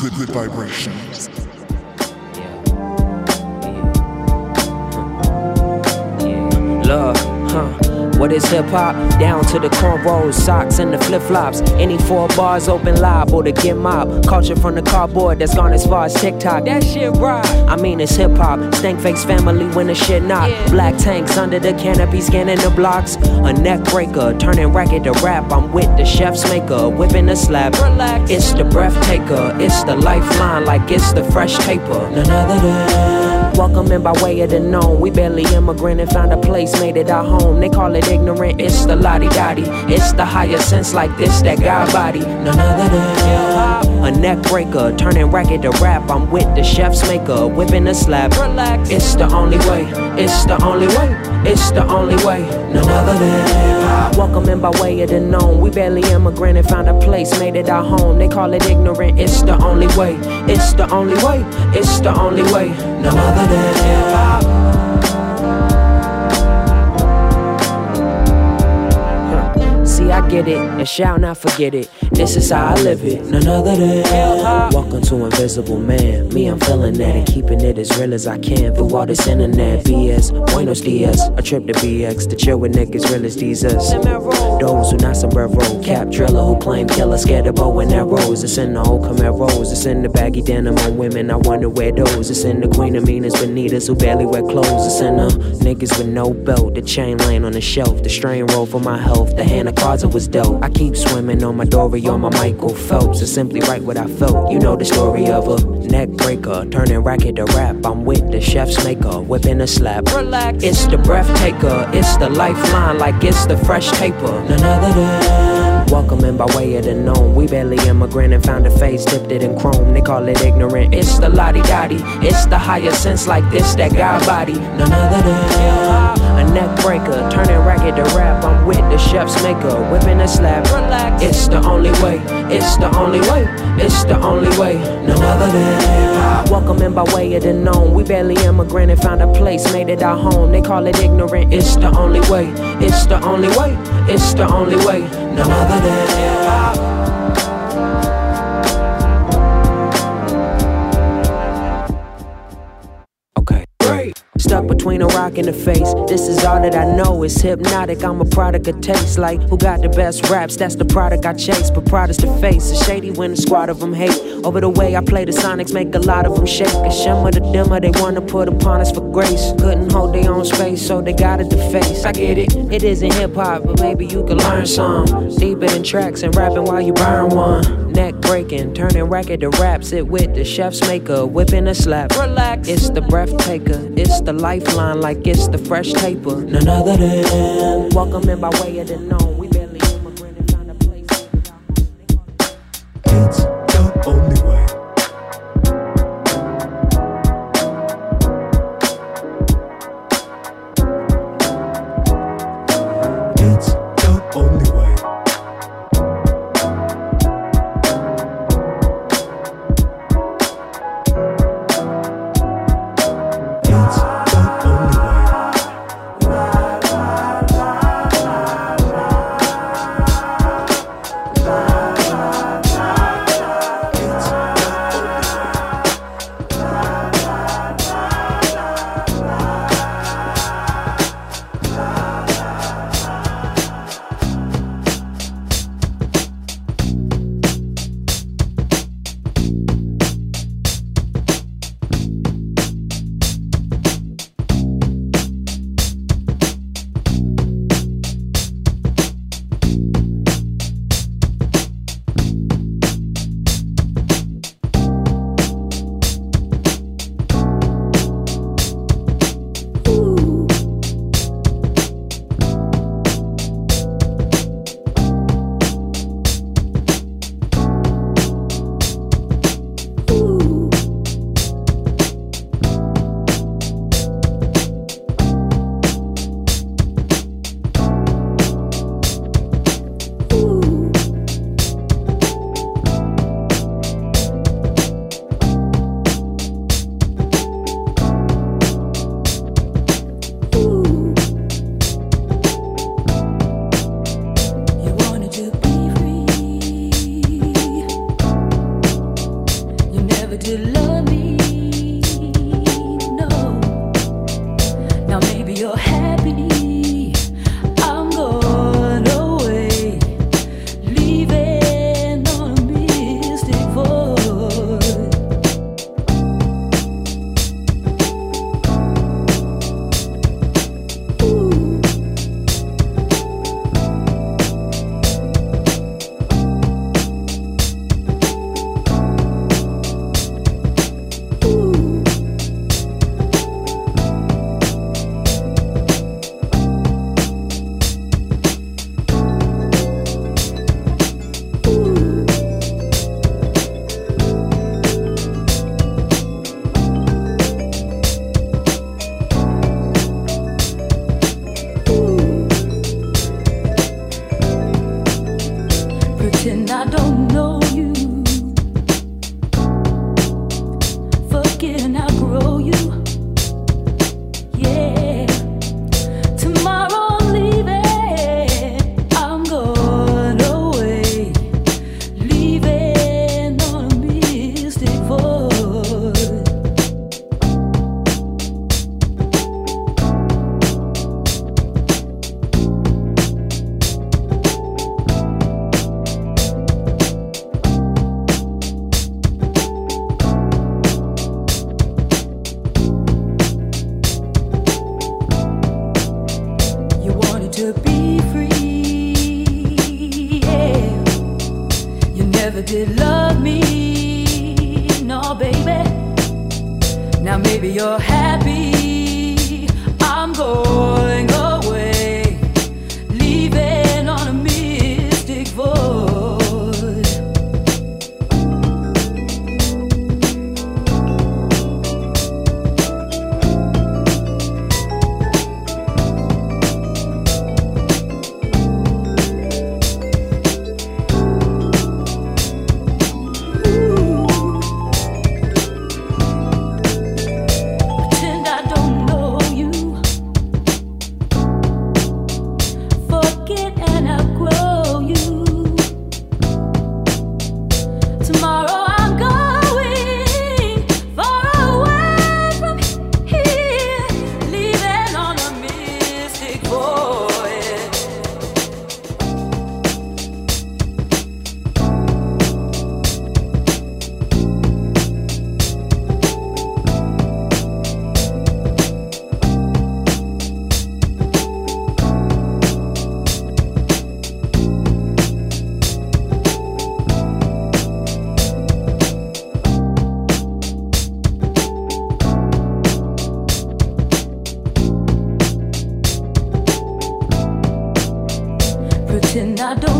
good, good vibrations. Love, huh? What is hip hop? Down to the cornrows, socks, and the flip flops. Any four bars open liable to get mob. Culture from the cardboard that's gone as far as TikTok. That shit right. I mean, it's hip hop. Stank face family when the shit knock. Yeah. Black tanks under the canopy, scanning the blocks. A neck breaker, turning racket to rap. I'm with the chef's maker, whipping the slab. Relax. It's the breath taker, it's the lifeline, like it's the fresh paper. None other than. Welcoming by way of the known. We barely immigrant and found a place, made it our home. They call it ignorant, it's the lottie dottie. It's the higher sense like this that God body. None other than a neck breaker, turning racket to rap. I'm with the chef's maker, whipping the slab. Relax. It's the only way, it's the only way, it's the only way. None other than welcoming by way of the known. We barely immigrant and found a place, made it our home. They call it ignorant, it's the only way, it's the only way, it's the only way. None other than get it and shall not forget it. This is how I live it, none other than uh-huh. Welcome to Invisible Man. Me, I'm feeling that and keeping it as real as I can through all this internet BS. Buenos dias, a trip to BX to chill with niggas real as Jesus. Those who not sombrero, cap driller who claim killer, scared of bow and arrows. It's in the old Camaros, it's in the baggy denim on women. I wonder where those. It's in the Queen of Meanest Bonitas who barely wear clothes. It's in the niggas with no belt, the chain laying on the shelf, the strain roll for my health, the hand of cards it was dope. I keep swimming on my Dory on my Michael Phelps. To simply write what I felt. You know the story of a neck breaker, turning racket to rap. I'm with the chef's maker, whipping a slap. Relax. It's the breath taker, it's the lifeline, like it's the fresh taper. None other than welcoming by way of the known. We barely immigrant and found a face dipped it in chrome. They call it ignorant. It's the lottie dottie. It's the higher sense like this that God body. None other than a neck breaker, turning racket to rap. I'm with the chef's maker, whipping a slab. Relax. It's the only way. It's the only way. It's the only way. None other than welcoming by way of the known. We barely immigrant and found a place, made it our home. They call it ignorant. It's the only way. It's the only way. It's the only way. None other hip Stuck between a rock and a face. This is all that I know. It's hypnotic. I'm a product of taste. Like, who got the best raps? That's the product I chase. But proud is the face. It's shady when a squad of them hate. Over the way I play the Sonics, make a lot of them shake. A shimmer the dimmer they wanna put upon us for grace. Couldn't hold their own space, so they got it to face. I get it. It isn't hip hop, but maybe you can learn some. Deeper than tracks and rapping while you burn one. Neck breaking, turning racket to rap. Sit with the chef's maker, whipping a slap. Relax. It's the breath taker. It's the lifeline like it's the fresh paper. None other than welcome in by way of the known. I don't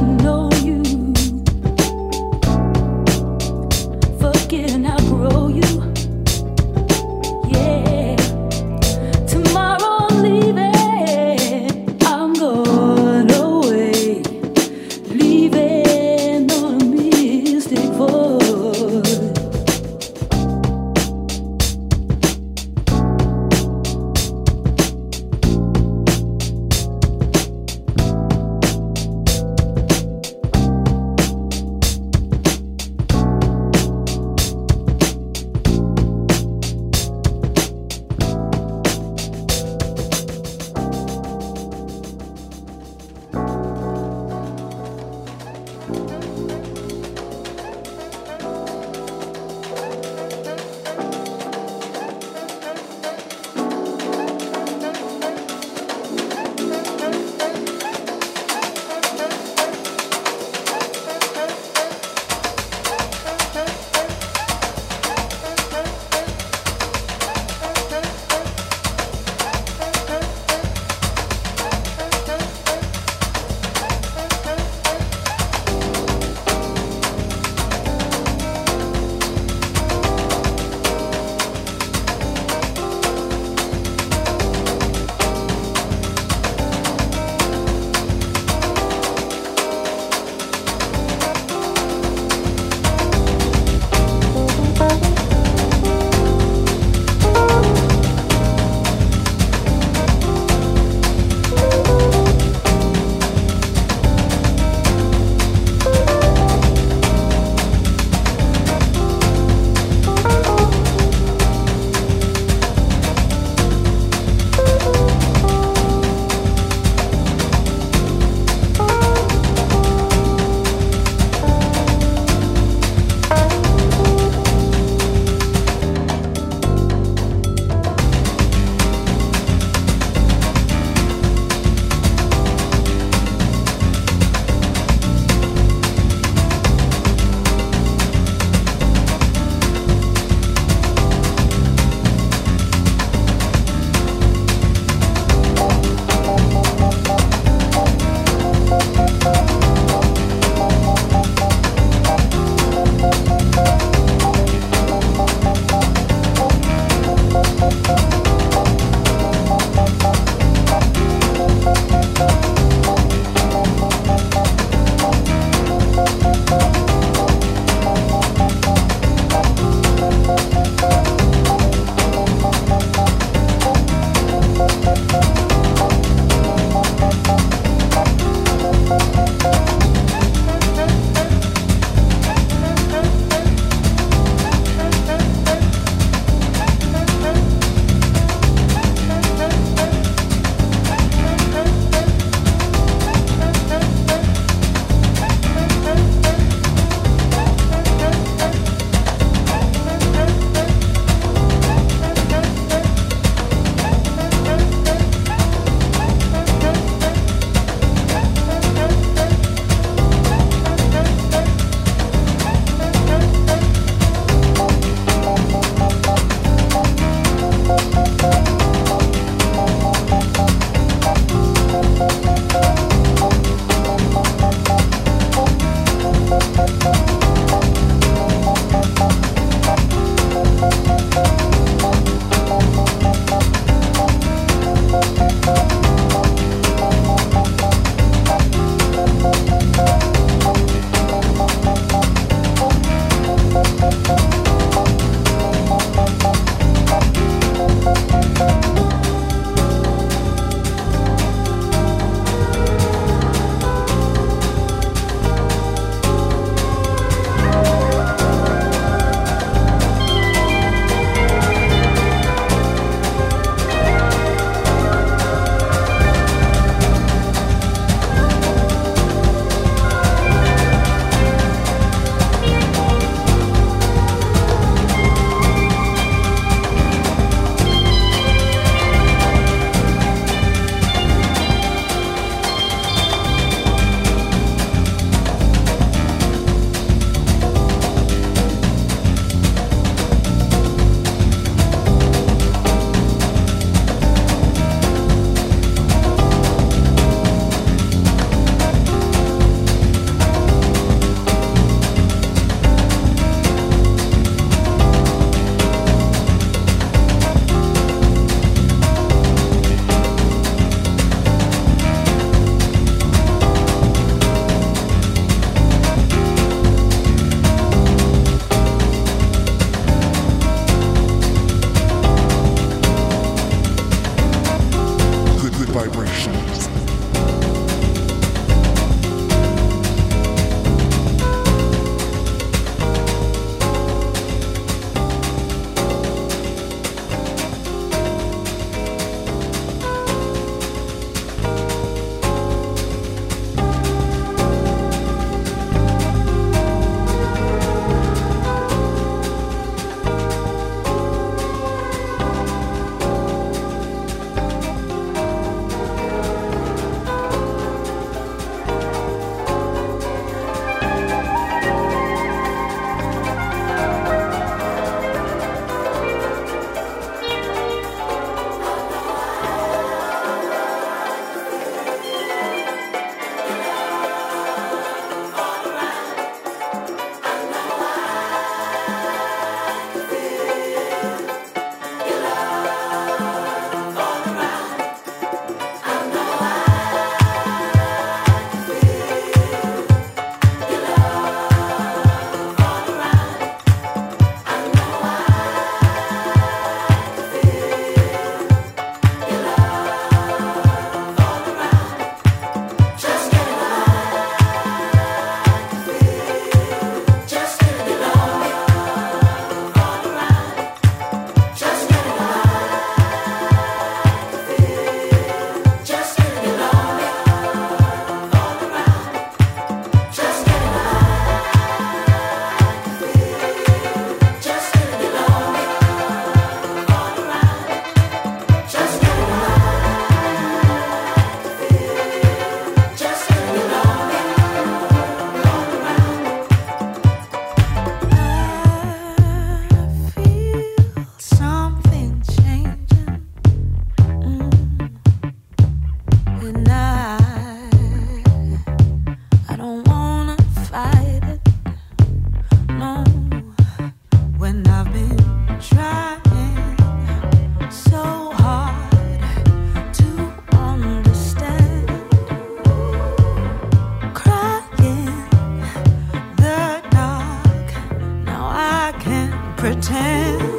I